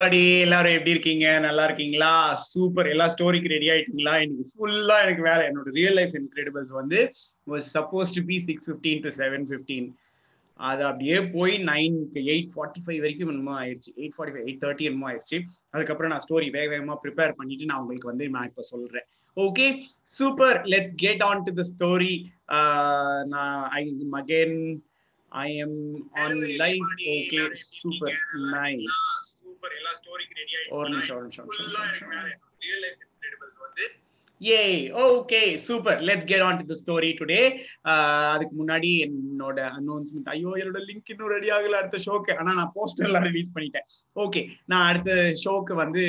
அடி எல்லாரும் எப்படி இருக்கீங்க? நல்லா இருக்கீங்களா? சூப்பர். எல்லா ஸ்டோரிக்கு ரெடி ஆயிட்டீங்களா? இன்னைக்கு ஃபுல்லா எனக்கு வேலை. என்னோட ரியல் லைஃப் இன்கிரெடிபிள்ஸ் வந்து was supposed to be six fifteen to seven fifteen அது அப்படியே போய் நைன் எயிட் ஃபார்ட்டி ஃபைவ் வரைக்கும் என்னமோ ஆயிடுச்சு eight forty five eight thirty என்னமோ ஆயிடுச்சு அதுக்கப்புறம் நான் ஸ்டோரி வேக வேகமா ப்ரிப்பேர் பண்ணிட்டு நான் உங்களுக்கு வந்து நான் இப்போ சொல்றேன். Okay super let's get on to the story நான் I again I am on live okay super nice super எல்லா ஸ்டோரிக்கு ரெடி ஒரு நிமிஷம் ஒரு நிமிஷம் ஒரு நிமிஷம். ரியல் லைஃப் இன்கிரெடிபிள்ஸ் வந்து. ஏ okay super let's get on to the story today அதுக்கு முன்னாடி என்னோட அனௌன்ஸ்மெண்ட் ஐயோ என்னோட லிங்க் இன்னும் ரெடி ஆகல அடுத்த ஷோக்கு ஆனா நான் போஸ்டர் எல்லாம் ரிலீஸ் பண்ணிட்டேன். ஓகே நான் அடுத்த ஷோக்கு வந்து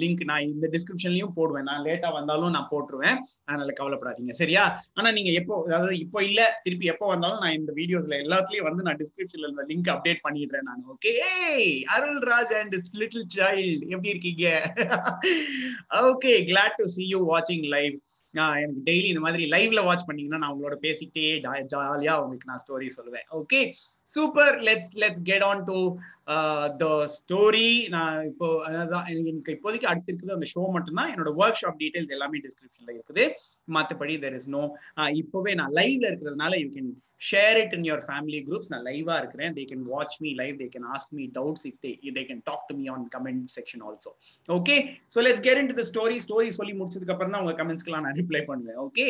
லிங்க் நான் இந்த டிஸ்கிரிப்ஷன்லயும் போடுவேன். நான் லேட்டா வந்தாலும் நான் போட்டுருவேன். அதனால கவலைப்படாதீங்க. சரியா? ஆனா நீங்க எப்போ அதாவது இப்போ இல்ல திருப்பி எப்போ வந்தாலும் நான் இந்த வீடியோஸ்ல எல்லாத்துலயும் வந்து நான் டிஸ்கிரிப்ஷன்ல இருந்த லிங்க் அப்டேட் பண்ணிடுறேன் நான். Okay Arul Raj and little child எப்படி இருக்கீங்க? Okay glad to see you வாட்சிங் லைவ் எனக்கு டெய்லி இந்த மாதிரி லைவ்ல வாட்ச் பண்ணீங்கன்னா நான் உங்களோட பேசிக்கிட்டே ஜாலியா உங்களுக்கு நான் ஸ்டோரி சொல்லுவேன். Okay super let's let's get on to the story நான் இப்போ அதான் எனக்கு இப்போதைக்கு அடுத்து இருக்குது அந்த ஷோ மட்டும்தான். என்னோட ஒர்க் ஷாப் டீடைல்ஸ் எல்லாமே டிஸ்கிரிப்ஷன்ல இருக்குது. மற்றபடி தெர் இஸ் நோ இப்போவே நான் லைவ்ல இருக்கிறதுனால you can share it in your family groups நான் லைவா இருக்கிறேன். They can watch me live they can ask me doubts if they they can talk to me on comment section also okay so let's get into the story story சொல்லி முடிச்சதுக்கு அப்புறம் தான் உங்க கமெண்ட்ஸ்க்கு நான் ரிப்ளை பண்ணுவேன். Okay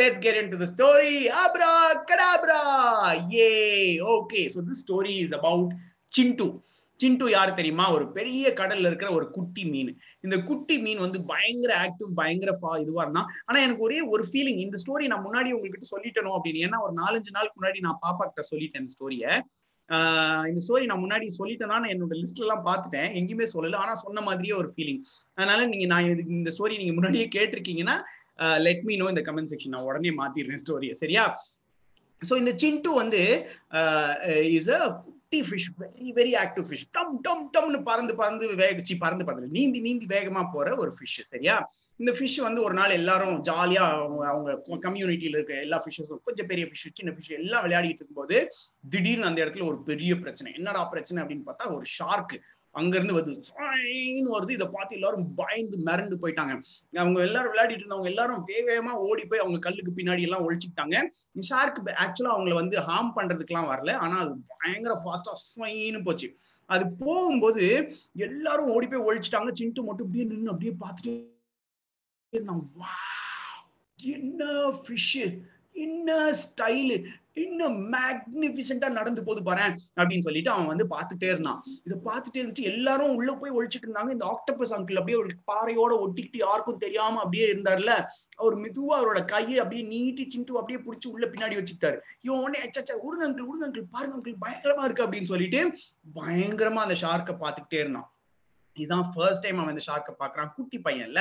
let's get into the story. Abracadabra! Yay! Okay so this story is about chintu. Chintu யார் தெரியுமா? ஒரு பெரிய கடல்ல இருக்கிற ஒரு குட்டி மீன். இந்த குட்டி மீன் வந்து பயங்கர ஆக்டிவ் பயங்கர இதுவா இருந்தான் ஆனா எனக்கு ஒரே ஒரு ஃபீலிங் இந்த ஸ்டோரி நான் முன்னாடி உங்ககிட்ட சொல்லிட்டணும் அப்படின்னு ஏன்னா ஒரு நாலஞ்சு நாளுக்கு முன்னாடி நான் பாப்பா கிட்ட சொல்லிட்டேன் இந்த ஸ்டோரிய இந்த ஸ்டோரி நான் முன்னாடி சொல்லிட்டேன்னா என்னோட லிஸ்ட்ல எல்லாம் பார்த்துட்டேன். எங்கேயுமே சொல்லல. ஆனா சொன்ன மாதிரியே ஒரு ஃபீலிங் அதனால நீங்க நான் இந்த ஸ்டோரி நீங்க முன்னாடியே கேட்டிருக்கீங்கன்னா லெட் மீ நோ இந்த கமெண்ட் செக்ஷன் நான் உடனே மாத்திடுறேன் ஸ்டோரியை சரியா? ஸோ இந்த சிண்டு வந்து uh, uh, இஸ் அ குட்டி fish very very active fish டம் டம் டம்னு பறந்து பறந்து வேகச்சி பறந்து பறந்து. நீந்தி நீந்தி வேகமா போற ஒரு ஃபிஷ் சரியா? இந்த ஃபிஷ் வந்து ஒரு நாள் எல்லாரும் ஜாலியா அவங்க அவங்க கம்யூனிட்டியில் இருக்க எல்லா ஃபிஷ்ஷஸும் கொஞ்சம் பெரிய ஃபிஷ் சின்ன ஃபிஷ் எல்லாம் விளையாடிட்டு இருக்கும்போது திடீர்னு அந்த இடத்துல ஒரு பெரிய பிரச்சனை. என்னடா பிரச்சனை அப்படின்னு பார்த்தா ஒரு ஷார்க்கு அங்க இருந்து வருது வருது. இதை பார்த்து எல்லாரும் பயந்து மிரண்டு போயிட்டாங்க. அவங்க எல்லாரும் விளையாடிட்டு இருந்தவங்க எல்லாரும் வேகமா ஓடி போய் அவங்க கல்லுக்கு பின்னாடி எல்லாம் ஒழிச்சுக்கிட்டாங்க. ஷார்க் ஆக்சுவலா அவங்களை வந்து ஹார்ம் பண்றதுக்குலாம் வரல. ஆனா அது பயங்கர ஃபாஸ்டா ஸ்வைன்னு போச்சு. அது போகும்போது எல்லாரும் ஓடி போய் ஒழிச்சிட்டாங்க. சின்ட்டு மட்டும் அப்படியே நின்று அப்படியே பார்த்துட்டு என்ன ஃபிஷ் இன்ன ஸ்டைலு இன்னும் மேக்னிபிசண்டா நடந்து போது பாரு அப்படின்னு சொல்லிட்டு அவன் வந்து பார்த்துட்டே இருந்தான். இதை பார்த்துட்டே இருந்துச்சு எல்லாரும் உள்ள போய் ஒழிச்சிட்டு இருந்தாங்க. இந்த ஆக்டபஸ் அங்கிள் அப்படியே ஒரு பாறையோட ஒட்டிக்கிட்டு யாருக்கும் தெரியாம அப்படியே இருந்தார்ல. அவர் மெதுவா அவரோட கையை அப்படியே நீட்டி சிண்டு அப்படியே பிடிச்சி உள்ள பின்னாடி வச்சுக்கிட்டாரு. இவன் உடனே அச்சா உடுங்க அங்கிள் உடுங்க அங்கிள் பாருங்க அங்கிள் பயங்கரமா இருக்கு அப்படின்னு சொல்லிட்டு பயங்கரமா அந்த ஷார்க்கை பார்த்துக்கிட்டே இருந்தான். இதுதான் ஃபர்ஸ்ட் டைம் அவன் இந்த ஷார்க்கை பாக்குறான் குட்டி பையன்ல.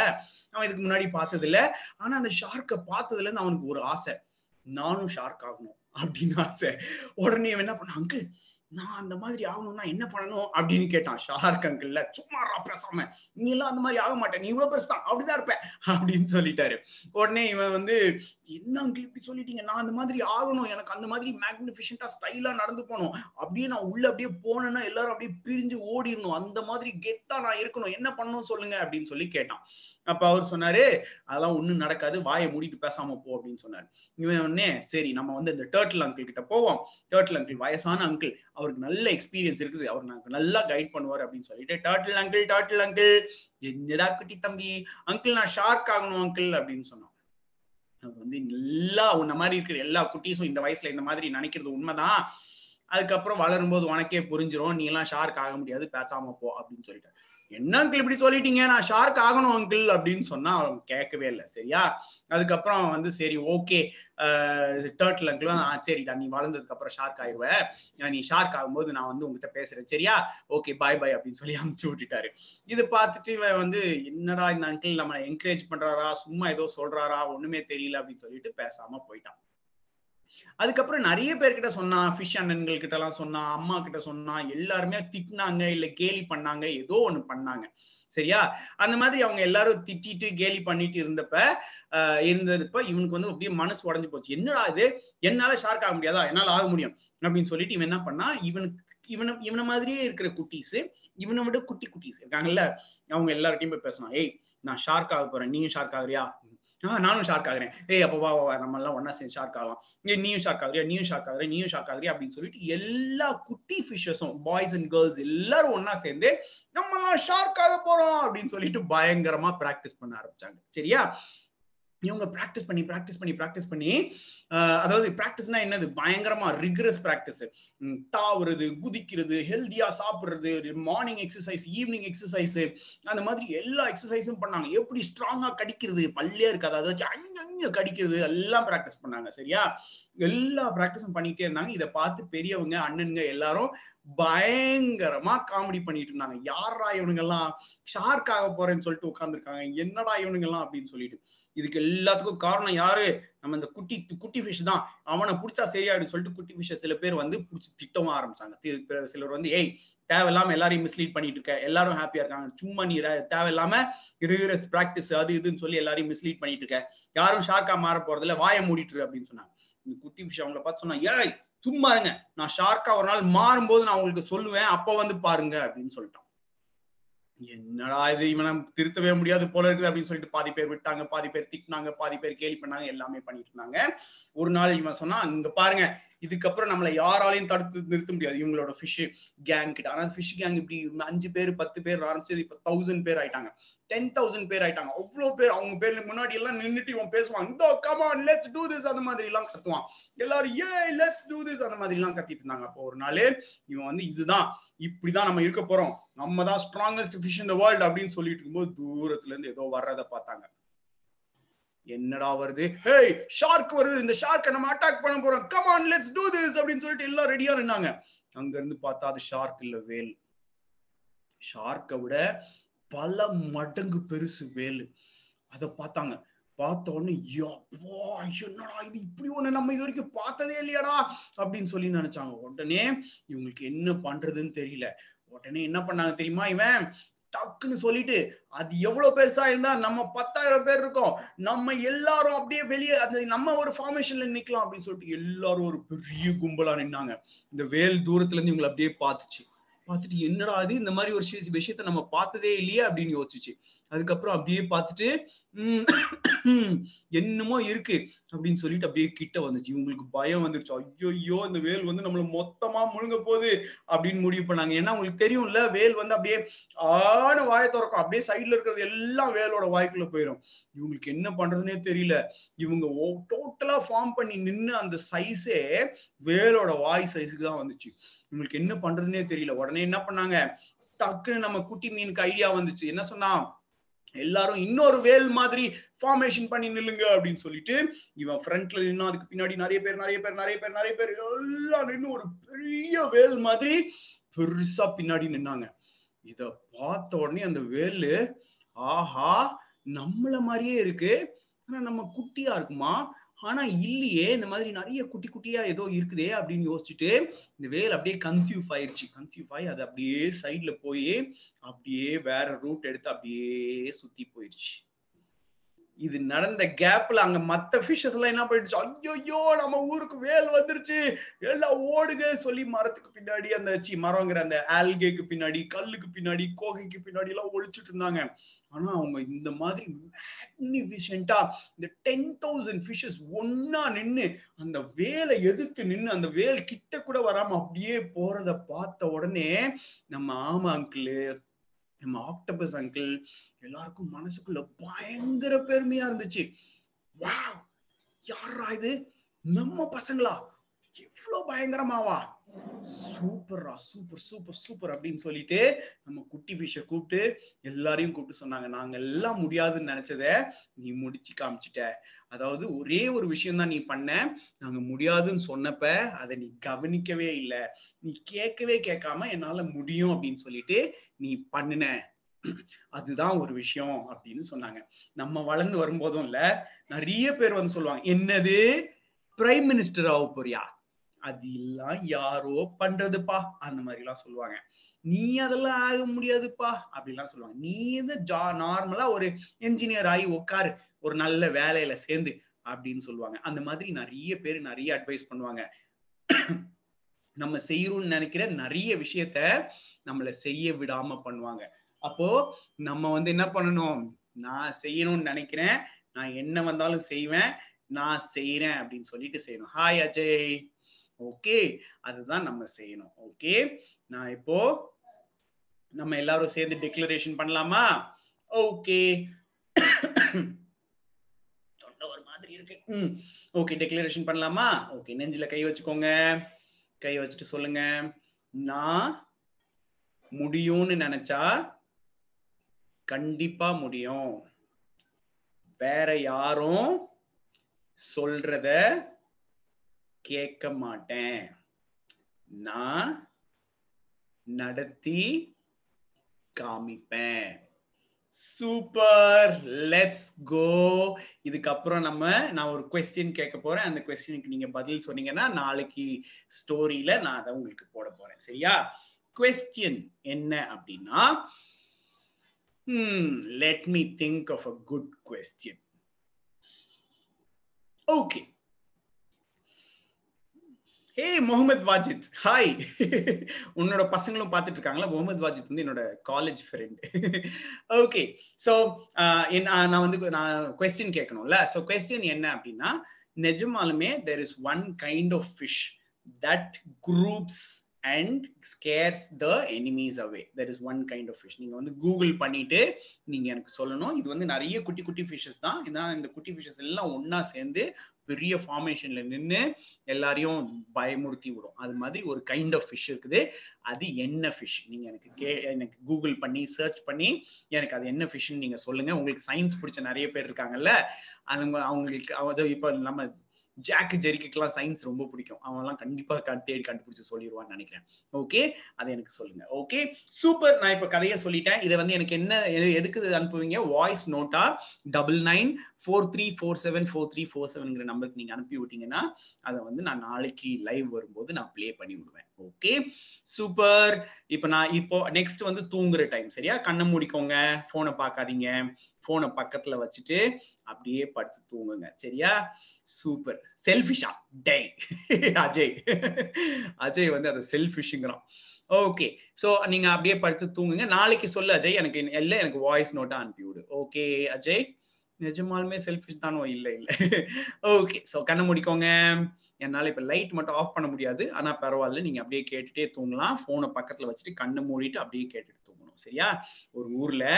அவன் இதுக்கு முன்னாடி பார்த்தது இல்ல ஆனா அந்த ஷார்க்கை பார்த்ததுல இருந்து அவனுக்கு ஒரு ஆசை. நானும் ஷார்க் ஆகணும் அப்படின்னு ஆசை. உடனே என்ன பண்ண அங்கிள் நான் அந்த மாதிரி ஆகணும்னா என்ன பண்ணணும் அப்படின்னு கேட்டான். ஷார்க் அங்கிள்ல சும்மாரா பேசாம. நீ எல்லாம் அந்த மாதிரி ஆக மாட்டேன். நீ இவ்வளவு பெருசுதான். அப்படிதான் இருப்ப அப்படின்னு சொல்லிட்டாரு. உடனே இவன் வந்து என்ன அங்கிள் இப்படி சொல்லிட்டீங்க? நான் அந்த மாதிரி ஆகணும். எனக்கு அந்த மாதிரி மேக்னிஃபிஷண்டா ஸ்டைலா நடந்து போகணும். அப்படியே நான் உள்ள அப்படியே போனேன்னா எல்லாரும் அப்படியே பிரிஞ்சு ஓடிடணும். அந்த மாதிரி கெத்தா நான் இருக்கணும். என்ன பண்ணணும் சொல்லுங்க? அப்படின்னு சொல்லி கேட்டான். அப்ப அவர் சொன்னாரு அதெல்லாம் ஒண்ணும் நடக்காது. வாயை மூடிட்டு பேசாம போ. அப்படின்னு சொன்னாரு. இவன் உடனே சரி நம்ம வந்து இந்த டேர்ட்டில் அங்கிள் கிட்ட போவோம். டேர்ட்டில் அங்கிள் வயசான அங்கிள் அவருக்கு நல்ல எக்ஸ்பீரியன்ஸ் இருக்குது. அவர் நாங்க நல்லா கைட் பண்ணுவார் அப்படின்னு சொல்லிட்டு டாட்டில் அங்கிள் டாட்டில் அங்கிள் என்னடா குட்டி தம்பி அங்கிள் நான் ஷார்க் ஆகணும் அங்கிள் அப்படின்னு சொன்னோம் வந்து எல்லா உன்ன மாதிரி இருக்கிற எல்லா குட்டீஸும் இந்த வயசுல இந்த மாதிரி நினைக்கிறது உண்மைதான். அதுக்கப்புறம் வளரும்போது உனக்கே புரிஞ்சிடும் நீ எல்லாம் ஷார்க் ஆக முடியாது பேசாம போ அப்படின்னு சொல்லிட்டு என்ன அங்கிள் இப்படி சொல்லிட்டீங்க? நான் ஷார்க் ஆகணும் அங்கிள் அப்படின்னு சொன்னா அவன் கேட்கவே இல்லை. சரியா? அதுக்கப்புறம் வந்து சரி ஓகே டேர்ட்டில் அங்கிள் சரிடா நீ வளர்ந்ததுக்கு அப்புறம் ஷார்க் ஆயிடுவ நீ ஷார்க் ஆகும்போது நான் வந்து உங்ககிட்ட பேசுறேன். சரியா? ஓகே பாய் பாய் அப்படின்னு சொல்லி அமுச்சு விட்டுட்டாரு. இது பார்த்துட்டு இவன் வந்து என்னடா இந்த அங்கிள் நம்மளை என்கரேஜ் பண்றாரா? சும்மா ஏதோ சொல்றாரா? ஒண்ணுமே தெரியல அப்படின்னு சொல்லிட்டு பேசாம போயிட்டான். அதுக்கப்புறம் நிறைய பேர்கிட்ட சொன்னா ஃபிஷ் அண்ணன்கள் கிட்ட எல்லாம் சொன்னா அம்மா கிட்ட சொன்னா எல்லாருமே திட்டினாங்க இல்ல கேலி பண்ணாங்க ஏதோ ஒண்ணு பண்ணாங்க. சரியா? அந்த மாதிரி அவங்க எல்லாரும் திட்டிட்டு கேலி பண்ணிட்டு இருந்தப்ப இருந்தப்ப இவனுக்கு வந்து அப்படியே மனசு உடஞ்சு போச்சு. என்னடா இது? என்னால ஷார்க் ஆக முடியாதா? என்னால ஆக முடியும்? அப்படின்னு சொல்லிட்டு இவன் என்ன பண்ணா இவனுக்கு இவனை இவனை மாதிரியே இருக்கிற குட்டீஸ் இவனை விட குட்டி குட்டீஸ் இருக்காங்கல்ல அவங்க எல்லார்ட்டையும் போய் பேசலாம் ஏய் நான் ஷார்க் ஆக போறேன். நீயும் ஷார்க் ஆகுறியா? நானும் ஷார்க் ஆகுறேன். ஏய் அப்போ வா வா, நம்ம எல்லாம் ஒன்னா சேர்ந்து ஷார்க் ஆகலாம். ஏ நீயும் ஷார்க் ஆகுறியா? நீயும் ஷார்க் ஆகுறியா? நீயும் ஷார்க் ஆகுறியா? அப்படின்னு சொல்லிட்டு எல்லா குட்டி ஃபிஷஸும் பாய்ஸ் அண்ட் கேர்ள்ஸ் எல்லாரும் ஒன்னா சேர்ந்து நம்ம எல்லாம் ஷார்க் ஆக போறோம் அப்படின்னு சொல்லிட்டு பயங்கரமா பிராக்டிஸ் பண்ண ஆரம்பிச்சாங்க. சரியா? இவங்க ப்ராக்டிஸ் பண்ணி ப்ராக்டிஸ் பண்ணி ப்ராக்டிஸ் பண்ணி அதாவது ப்ராக்டிஸ்னா என்னது? பயங்கரமா ரிகரஸ் ப்ராக்டிஸ் தாவுறது குதிக்கிறது ஹெல்தியா சாப்பிடுறது மார்னிங் எக்ஸசைஸ் ஈவினிங் எக்ஸசைஸ் அந்த மாதிரி எல்லா எக்ஸசைஸும் பண்ணாங்க. எப்படி ஸ்ட்ராங்கா கடிக்கிறது? பல்லே இருக்காது. அதை வச்சு அங்கங்க கடிக்கிறது எல்லாம் ப்ராக்டிஸ் பண்ணாங்க. சரியா? எல்லா ப்ராக்டிஸும் பண்ணிட்டே இருந்தாங்க. இதை பார்த்து பெரியவங்க அண்ணனுங்க எல்லாரும் பயங்கரமா காமெடி பண்ணிட்டு இருந்தாங்க. யாரா இவனுங்கெல்லாம் ஷார்க் ஆக போறேன்னு சொல்லிட்டு உட்காந்துருக்காங்க என்னடா இவனுங்க எல்லாம் அப்படின்னு சொல்லிட்டு. இதுக்கு எல்லாத்துக்கும் காரணம் யாரு? நம்ம இந்த குட்டி குட்டி ஃபிஷ் தான். அவனை பிடிச்சா சரியாயிடும் சொல்லிட்டு குட்டி ஃபிஷ் சில பேர் வந்து பிடிச்சி திட்டவும் ஆரம்பிச்சாங்க. சிலர் வந்து ஏய் தேவையில்லாம எல்லாரையும் மிஸ்லீட் பண்ணிட்டு இருக்க. எல்லாரும் ஹாப்பியா இருக்காங்க. சும்மா நீ தேவையில்லாம ரிகரஸ் பிராக்டிஸ் அது இதுன்னு சொல்லி எல்லாரையும் மிஸ்லீட் பண்ணிட்டு இருக்க. யாரும் ஷார்க்கா மாற போறதில்ல. வாயை மூடிட்டு அப்படின்னு சொன்னாங்க. இந்த குட்டி ஃபிஷ் அவங்கள பார்த்து சொன்னா ஏய் சும்மா இருங்க. நான் ஷார்க்கா ஒரு நாள் மாறும்போது நான் உங்களுக்கு சொல்லுவேன். அப்ப வந்து பாருங்க அப்படின்னு சொல்லிட்டான். என்னடா இது? இவனை திருத்தவே முடியாது போல இருக்குது அப்படின்னு சொல்லிட்டு பாதி பேர் விட்டாங்க பாதி பேர் திட்டினாங்க பாதி பேர் கேலி பண்ணாங்க எல்லாமே பண்ணிட்டு இருந்தாங்க ஒரு நாள் இவன் சொன்னா இங்க பாருங்க இதுக்கப்புறம் நம்மளை யாராலையும் தடுத்து நிறுத்த முடியாது. இவங்களோட ஃபிஷ் கேங் கிட்ட. ஆனா ஃபிஷ் கேங் இப்படி அஞ்சு பேர் பத்து பேர் ஆரம்பிச்சது இப்ப தௌசண்ட் பேர் ஆயிட்டாங்க. டென் தௌசண்ட் பேர் ஆயிட்டாங்க. அவ்வளவு பேர் அவங்க பேர்ல முன்னாடி எல்லாம் நின்றுட்டு இவன் பேசுவான். இந்த கமான் லெட்ஸ் டூ திஸ் அந்த மாதிரி எல்லாம் கத்துவான். எல்லாரும் ஏ லெட்ஸ் டூ திஸ் அந்த மாதிரி எல்லாம் கத்திட்டு இருந்தாங்க. அப்போ ஒரு நாள் இவன் வந்து இதுதான் இப்படிதான் நம்ம இருக்க போறோம். நம்ம தான் ஸ்ட்ராங்கஸ்ட் ஃபிஷ் இந்த வேர்ல்டு அப்படின்னு சொல்லிட்டு இருக்கும்போது தூரத்துல இருந்து ஏதோ வர்றதை பார்த்தாங்க. என்னடா வருது? ஹேய் ஷார்க் வருது. இந்த ஷார்க்கை நம்ம அட்டாக் பண்ண போறோம். கமான் லெட்ஸ் டூ திஸ் அப்படின்னு சொல்லிட்டு எல்லாம் ரெடியா நின்னாங்க. அங்க இருந்து பார்த்தா அது ஷார்க் இல்ல வேல் ஷார்க்கை விட பல மடங்கு பெருசு வேல் அத பார்த்தாங்க. பார்த்த உடனே என்னடா இது? இப்படி ஒண்ணு நம்ம இது வரைக்கும் பார்த்ததே இல்லையாடா? அப்படின்னு சொல்லி நினைச்சாங்க. உடனே இவங்களுக்கு என்ன பண்றதுன்னு தெரியல. உடனே என்ன பண்ணாங்க தெரியுமா இவன்? டக்குன்னு சொல்லிட்டு அது எவ்வளவு பெருசா இருந்தா நம்ம பத்தாயிரம் பேர் இருக்கோம். நம்ம எல்லாரும் அப்படியே வெளியே அந்த நம்ம ஒரு ஃபார்மேஷன்ல நிக்கலாம். அப்படின்னு சொல்லிட்டு எல்லாரும் ஒரு பெரிய கும்பலா நின்னாங்க. இந்த வேல் தூரத்துல இருந்து இவங்களை அப்படியே பார்த்துச்சு. பார்த்துட்டு என்னடா அது இந்த மாதிரி ஒரு விஷயத்த நம்ம பார்த்ததே இல்லையே? அப்படின்னு யோசிச்சு. அதுக்கப்புறம் அப்படியே பார்த்துட்டு என்னமோ இருக்கு அப்படின்னு சொல்லிட்டு அப்படியே கிட்ட வந்துச்சு. இவங்களுக்கு பயம் வந்துருச்சு. ஐயோ இந்த வேல் வந்து நம்மள மொத்தமா முழுங்க போகுது அப்படின்னு முடிவு பண்ணாங்க. ஏன்னா உங்களுக்கு தெரியும்ல வேல் வந்து அப்படியே ஆன வாயை திறக்கும். அப்படியே சைட்ல இருக்கிறது எல்லாம் வேலோட வாய்க்குள்ள போயிடும் இவங்களுக்கு என்ன பண்றதுனே தெரியல. இவங்க டோட்டலா ஃபார்ம் பண்ணி நின்னு அந்த சைஸே வேலோட வாய் சைஸுக்கு தான் வந்துச்சு. இவங்களுக்கு என்ன பண்றதுனே தெரியல. உடனே என்ன பண்ணாங்க? டக்குன்னு நம்ம குட்டி மீனுக்கு ஐடியா வந்துச்சு. என்ன சொன்னா எல்லாரும் இன்னொரு வேல் மாதிரி ஃபார்மேஷன் பண்ணி நில்லுங்க அப்படின்னு சொல்லிட்டு இவன் ஃப்ரண்ட்ல நின்னா அதுக்கு பின்னாடி நிறைய பேர் நிறைய பேர் நிறைய பேர் நிறைய பேர் எல்லாம் நின்னு ஒரு பெரிய வேல் மாதிரி பெருசா பின்னாடி நின்னாங்க. இத பார்த்த உடனே அந்த வேலு ஆஹா நம்மள மாதிரியே இருக்கு. ஆனா நம்ம குட்டியா இருக்குமா? ஆனா இல்லையே இந்த மாதிரி நிறைய குட்டி குட்டியா ஏதோ இருக்குதே அப்படின்னு யோசிச்சுட்டு இந்த வேல் அப்படியே கன்சியூவ் ஆயிருச்சு. கன்சியூவ் ஆகி அது அப்படியே சைட்ல போய் அப்படியே வேற ரூட் எடுத்து அப்படியே சுத்தி போயிருச்சு. இது நடந்த கேப்ல அங்க மத்த ஃபிஷஸ் எல்லாம் என்ன போயிடுச்சு? ஐயோ நம்ம ஊருக்கு வேல் வந்துருச்சு. எல்லாம் ஓடுக சொல்லி மரத்துக்கு பின்னாடி அந்த சி மரங்கிற அந்த ஆல்கேக்கு பின்னாடி கல்லுக்கு பின்னாடி கோகைக்கு பின்னாடி எல்லாம் ஒழிச்சிட்டு இருந்தாங்க. ஆனா அவங்க இந்த மாதிரி மேக்னிஃபிஷண்டா இந்த டென் தௌசண்ட் ஃபிஷஸ் ஒன்னா நின்னு அந்த வேலை எதிர்த்து நின்று அந்த வேல் கிட்ட கூட வராம அப்படியே போறத பார்த்த உடனே நம்ம ஆமா அங்கிள் நம்ம ஆக்டபஸ் அங்கிள் எல்லாருக்கும் மனசுக்குள்ள பயங்கர பெருமையா இருந்துச்சு. வாவ் யாரா இது? நம்ம பசங்களா? எவ்வளவு பயங்கரமாவா? சூப்பர்ரா சூப்பர் சூப்பர் சூப்பர் அப்படின்னு சொல்லிட்டு நம்ம குட்டி ஃபிஷ கூப்பிட்டு எல்லாரையும் கூப்பிட்டு சொன்னாங்க. நாங்க எல்லாம் முடியாதுன்னு நினைச்சத நீ முடிச்சு காமிச்சிட்ட. அதாவது ஒரே ஒரு விஷயம் தான் நீ பண்ண. நாங்க முடியாதுன்னு சொன்னப்ப அதை நீ கவனிக்கவே இல்லை. நீ கேட்கவே கேட்காம என்னால முடியும் அப்படின்னு சொல்லிட்டு நீ பண்ணுன. அதுதான் ஒரு விஷயம் அப்படின்னு சொன்னாங்க. நம்ம வளர்ந்து வரும்போதும் இல்ல நிறைய பேர் வந்து சொல்லுவாங்க என்னது? பிரைம் மினிஸ்டர் ஆக போறியா? அது எல்லாம் யாரோ பண்றதுப்பா. அந்த மாதிரி எல்லாம் சொல்லுவாங்க. நீ அதெல்லாம் ஆக முடியாதுப்பா. அப்படிலாம் சொல்லுவாங்க. நீ ஜா நார்மலா ஒரு என்ஜினியர் ஆகி உட்காரு ஒரு நல்ல வேலையில சேர்ந்து அப்படின்னு சொல்லுவாங்க. அந்த மாதிரி நிறைய பேர் நிறைய அட்வைஸ் பண்ணுவாங்க. நம்ம செய்யறோம்னு நினைக்கிற நிறைய விஷயத்த நம்மள செய்ய விடாம பண்ணுவாங்க. அப்போ நம்ம வந்து என்ன பண்ணணும்? நான் செய்யணும்னு நினைக்கிறேன். நான் என்ன வந்தாலும் செய்வேன். நான் செய்யறேன் அப்படின்னு சொல்லிட்டு செய்யணும். ஹாய் அஜய் ஓகே அதுதான் நம்ம செய்யணும். ஓகே நான் இப்போ நம்ம எல்லாரும் சேர்ந்து டிக்ளரேஷன் பண்ணலாமா? ஓகே தொண்டை ஒரு மாதிரி இருக்கு. ம். ஓகே டிக்ளரேஷன் பண்ணலாமா? ஓகே நெஞ்சில கை வச்சுக்கோங்க. கை வச்சுட்டு சொல்லுங்க. நான் முடியும்னு நினைச்சா கண்டிப்பா முடியும். வேற யாரும் சொல்றத கேட்க மாட்டேன். நான் நடத்தி காமிப்பேன். சூப்பர். லெட்ஸ் கோ இதுக்கப்புறம் நம்ம நான் ஒரு கொஸ்டின் கேட்க போறேன். அந்த கொஸ்டினுக்கு நீங்க பதில் சொன்னீங்கன்னா நாளைக்கு ஸ்டோரியில நான் அதை உங்களுக்கு போட போறேன். சரியா? கொஸ்டின் என்ன அப்படின்னா let me think of a good question okay hey Mohammed Wajid hi உன்னோட பசங்களும் பார்த்துட்டு இருக்காங்களா முகமது வாஜித் வந்து என்னோட காலேஜ் ஃப்ரெண்ட் ஓகே ஸோ நான் வந்து நான் கொஸ்டின் கேட்கணும்ல? ஸோ கொஸ்டின் என்ன அப்படின்னா நிஜமாலுமே there is one kind of fish that groups and scares the enemies away there is one kind of fish நீங்கள் வந்து கூகுள் பண்ணிட்டு நீங்கள் எனக்கு சொல்லணும். இது வந்து நிறைய குட்டி குட்டி ஃபிஷஸ் தான். இதான் இந்த குட்டி ஃபிஷஸ் எல்லாம் ஒன்றா சேர்ந்து பெரிய ஃபார்மேஷன்ல நின்று எல்லாரையும் பயமுறுத்தி விடும். அது மாதிரி ஒரு கைண்ட் ஆஃப் ஃபிஷ் இருக்குது. அது என்ன ஃபிஷ் நீங்க எனக்கு கே எனக்கு கூகுள் பண்ணி சர்ச் பண்ணி எனக்கு அது என்ன ஃபிஷ்ன்னு நீங்க சொல்லுங்க. உங்களுக்கு சயின்ஸ் பிடிச்ச நிறைய பேர் இருக்காங்கல்ல. அவங்க அவங்களுக்கு அது இப்போ நம்ம ஜாக்கு ஜெரிக்குலாம் சயின்ஸ் ரொம்ப பிடிக்கும். அவன்லாம் கண்டிப்பா தேடி கண்டுபிடிச்சு சொல்லிடுவான்னு நினைக்கிறேன். ஓகே அதை எனக்கு சொல்லுங்க. ஓகே சூப்பர் நான் இப்ப கதையை சொல்லிட்டேன். இதை வந்து எனக்கு என்ன எதுக்கு அனுப்புவீங்க? Voice NOTA double nine four three four seven four three four செவன்ங்கிற நம்பருக்கு நீங்க அனுப்பி விட்டீங்கன்னா அதை வந்து நான் நாளைக்கு லைவ் வரும்போது நான் ப்ளே பண்ணி விடுவேன். ஓகே சூப்பர் இப்போ நான் இப்போ நெக்ஸ்ட் வந்து தூங்குற டைம் சரியா? கண்ணை மூடிக்கோங்க. போனை பார்க்காதீங்க. போனை பக்கத்துல வச்சுட்டு அப்படியே படுத்து தூங்குங்க. சரியா? சூப்பர் செல்ஃபிஷா டே அஜய். அஜய் வந்து அதை செல்ஃபிஷுங்கிறான் ஓகே ஸோ நீங்க அப்படியே படுத்து தூங்குங்க. நாளைக்கு சொல்லு அஜய். எனக்கு இல்லை எனக்கு வாய்ஸ் நோட்டா அனுப்பி விடு. ஓகே அஜய்? நிஜமாலுமே செல்ஃபிஷ் தானோ? இல்லை இல்லை. ஓகே ஸோ கண்ணை முடிக்கோங்க. என்னால் இப்போ லைட் மட்டும் ஆஃப் பண்ண முடியாது. ஆனால் பரவாயில்ல. நீங்கள் அப்படியே கேட்டுட்டே தூங்கலாம். ஃபோனை பக்கத்தில் வச்சுட்டு கண்ணை மூடிட்டு அப்படியே கேட்டுட்டு தூங்கணும். சரியா? ஒரு ஊரில்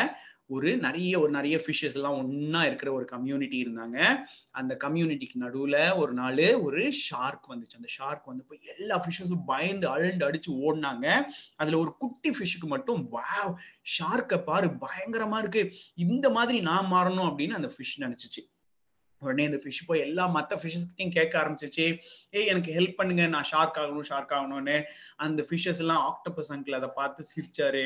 ஒரு நிறைய ஒரு நிறைய ஃபிஷஸ் எல்லாம் ஒன்னா இருக்கிற ஒரு கம்யூனிட்டி இருந்தாங்க. அந்த கம்யூனிட்டிக்கு நடுவுல ஒரு நாள் ஒரு ஷார்க் வந்துச்சு. அந்த ஷார்க் வந்து போய் எல்லா ஃபிஷ்ஷஸும் பயந்து அழுண்டு அடிச்சு ஓடினாங்க. அதுல ஒரு குட்டி ஃபிஷ்ஷுக்கு மட்டும் வாவ் ஷார்க்கை பாரு பயங்கரமா இருக்கு. இந்த மாதிரி நான் மாறணும் அப்படின்னு அந்த ஃபிஷ் நினைச்சிச்சு. உடனே இந்த ஃபிஷ் போய் எல்லா மற்ற ஃபிஷ்ஷஸ்கிட்டையும் கேட்க ஆரம்பிச்சிச்சு. ஏய் எனக்கு ஹெல்ப் பண்ணுங்க. நான் ஷார்க் ஆகணும் ஷார்க் ஆகணும்னு. அந்த ஃபிஷ்ஷஸ் எல்லாம் ஆக்டோபஸ் அங்கிள் அதை பார்த்து சிரிச்சாரு.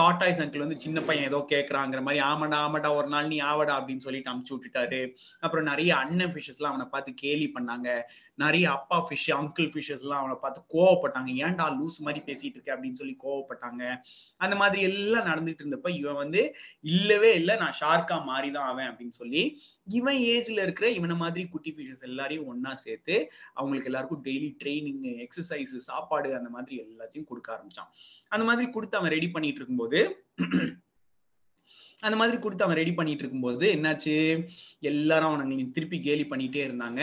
டாட்டாய்ஸ் அங்கிள் வந்து சின்ன பையன் ஏதோ கேட்கறாங்கிற மாதிரி ஆமாடா ஆமாடா ஒரு நாள் நீ ஆவடா அப்படின்னு சொல்லிட்டு அமுச்சு விட்டுட்டாரு. அப்புறம் நிறைய அண்ணன் ஃபிஷ்ஷஸ்லாம் அவனை பார்த்து கேலி பண்ணாங்க. நிறைய அப்பா ஃபிஷ் அங்கிள் ஃபிஷ்ஷஸ் எல்லாம் அவனை பார்த்து கோவப்பட்டாங்க. ஏன்டா லூஸ் மாதிரி பேசிட்டு இருக்க அப்படின்னு சொல்லி கோவப்பட்டாங்க. அந்த மாதிரி எல்லாம் நடந்துட்டு இருந்தப்ப இவன் வந்து இல்லவே இல்லை நான் ஷார்க்கா மாறிதான் ஆவேன் அப்படின்னு சொல்லி இவன் ஏஜ்ல இருக்கிற இவனை மாதிரி குட்டி ஃபிஷஸ் எல்லாரையும் ஒன்னா சேர்த்து அவங்களுக்கு எல்லாருக்கும் டெய்லி ட்ரைனிங் எக்ஸசைஸ் சாப்பாடு அந்த மாதிரி எல்லாத்தையும் கொடுக்க ஆரம்பிச்சான். அந்த மாதிரி கொடுத்து அவன் ரெடி பண்ணிட்டு இருக்கும்போது அந்த மாதிரி கொடுத்து அவன் ரெடி பண்ணிட்டு இருக்கும்போது என்னாச்சு? எல்லாரும் அவனை திருப்பி கேலி பண்ணிட்டே இருந்தாங்க.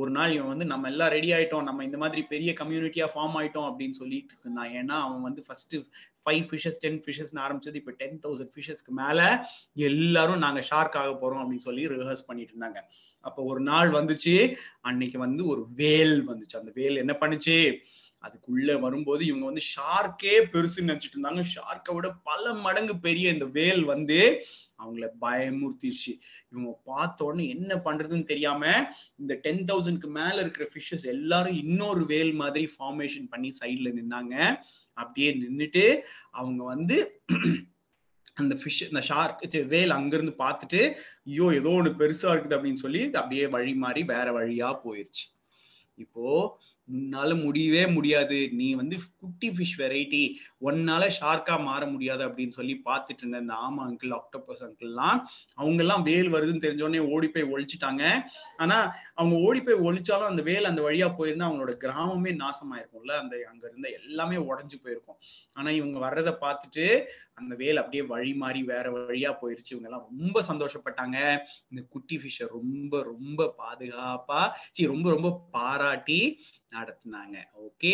ஒரு நாள் இவன் வந்து நம்ம எல்லாம் ரெடி ஆயிட்டோம் நம்ம இந்த மாதிரி பெரிய கம்யூனிட்டியா ஃபார்ம் ஆயிட்டோம் அப்படின்னு சொல்லிட்டு இருந்தான். ஏன்னா அவன் வந்து ஃபர்ஸ்ட் ஃபைவ் ஃபிஷஸ் டென் ஃபிஷஸ்னு ஆரம்பிச்சது இப்போ டென் தௌசண்ட் ஃபிஷஸ்க்கு மேல எல்லாரும் நாங்க ஷார்க் ஆக போறோம் அப்படின்னு சொல்லி ரிஹர்ஸ் பண்ணிட்டு இருந்தாங்க. அப்போ ஒரு நாள் வந்துச்சு. அன்னைக்கு வந்து ஒரு வேல் வந்துச்சு. அந்த வேல் என்ன பண்ணுச்சு? அதுக்குள்ள வரும்போது இவங்க வந்து ஷார்க்கே பெருசுன்னு நினைச்சிட்டு இருந்தாங்க. ஷார்க்கை விட பல மடங்கு பெரிய இந்த வேல் வந்து அவங்கள பயமுறுத்திடுச்சு இவங்க பார்த்த உடனே என்ன பண்றதுன்னு தெரியாம இந்த டென் தௌசண்ட்க்கு மேல இருக்கிற ஃபிஷ்ஷஸ் எல்லாரும் இன்னொரு வேல் மாதிரி ஃபார்மேஷன் பண்ணி சைட்ல நின்னாங்க. அப்படியே நின்றுட்டு அவங்க வந்து அந்த ஃபிஷ் இந்த ஷார்க் வேல் அங்கிருந்து பார்த்துட்டு ஐயோ ஏதோ ஒன்று பெருசா இருக்குது அப்படின்னு சொல்லி அப்படியே வழி மாறி வேற வழியா போயிடுச்சு இப்போ உன்னால முடியவே முடியாது. நீ வந்து குட்டி ஃபிஷ் வெரைட்டி ஒன்னால ஷார்க்கா மாற முடியாது அப்படின்னு சொல்லி பார்த்துட்டு இருந்த இந்த ஆமா அங்கிள் ஆக்டோபஸ் அங்கிள்லாம் அவங்க எல்லாம் வேல் வருதுன்னு தெரிஞ்சோடனே ஓடி போய் ஒழிச்சிட்டாங்க. ஆனா அவங்க ஓடி போய் ஒழிச்சாலும் அந்த வேல் அந்த வழியா போயிருந்தா அவங்களோட கிராமமே நாசமாயிருக்கும்ல. அந்த அங்க இருந்த எல்லாமே உடஞ்சு போயிருக்கும். ஆனா இவங்க வர்றதை பார்த்துட்டு அந்த வேல் அப்படியே வழி மாறி வேற வழியா போயிருச்சு. இவங்க எல்லாம் ரொம்ப சந்தோஷப்பட்டாங்க. இந்த குட்டி ஃபிஷ்ஷை ரொம்ப ரொம்ப பாதுகாப்பா சி ரொம்ப ரொம்ப பாராட்டி நடத்தினாங்க. ஓகே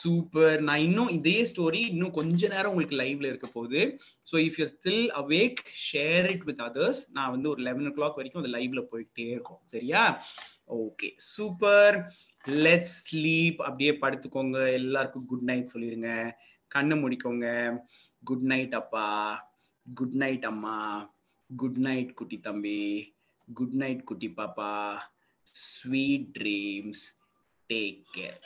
சூப்பர் நான் இன்னும் இதே ஸ்டோரி இன்னும் கொஞ்ச நேரம் உங்களுக்கு லைவ்ல இருக்க போகுது so if you still awake share it with others நான் வந்து ஒரு லெவன் ஓ கிளாக் வரைக்கும் அந்த லைவ்ல போயிட்டே இருக்கும். சரியா? ஓகே சூப்பர் லெட்ஸ் ஸ்லீப் அப்படியே படுத்துக்கோங்க. எல்லாருக்கும் குட் நைட் சொல்லிருங்க. கண்ணு முடிக்கோங்க. குட் நைட் அப்பா. குட் நைட் அம்மா. குட் நைட் குட்டி தம்பி. குட் நைட் குட்டி பாப்பா. Sweet dreams take care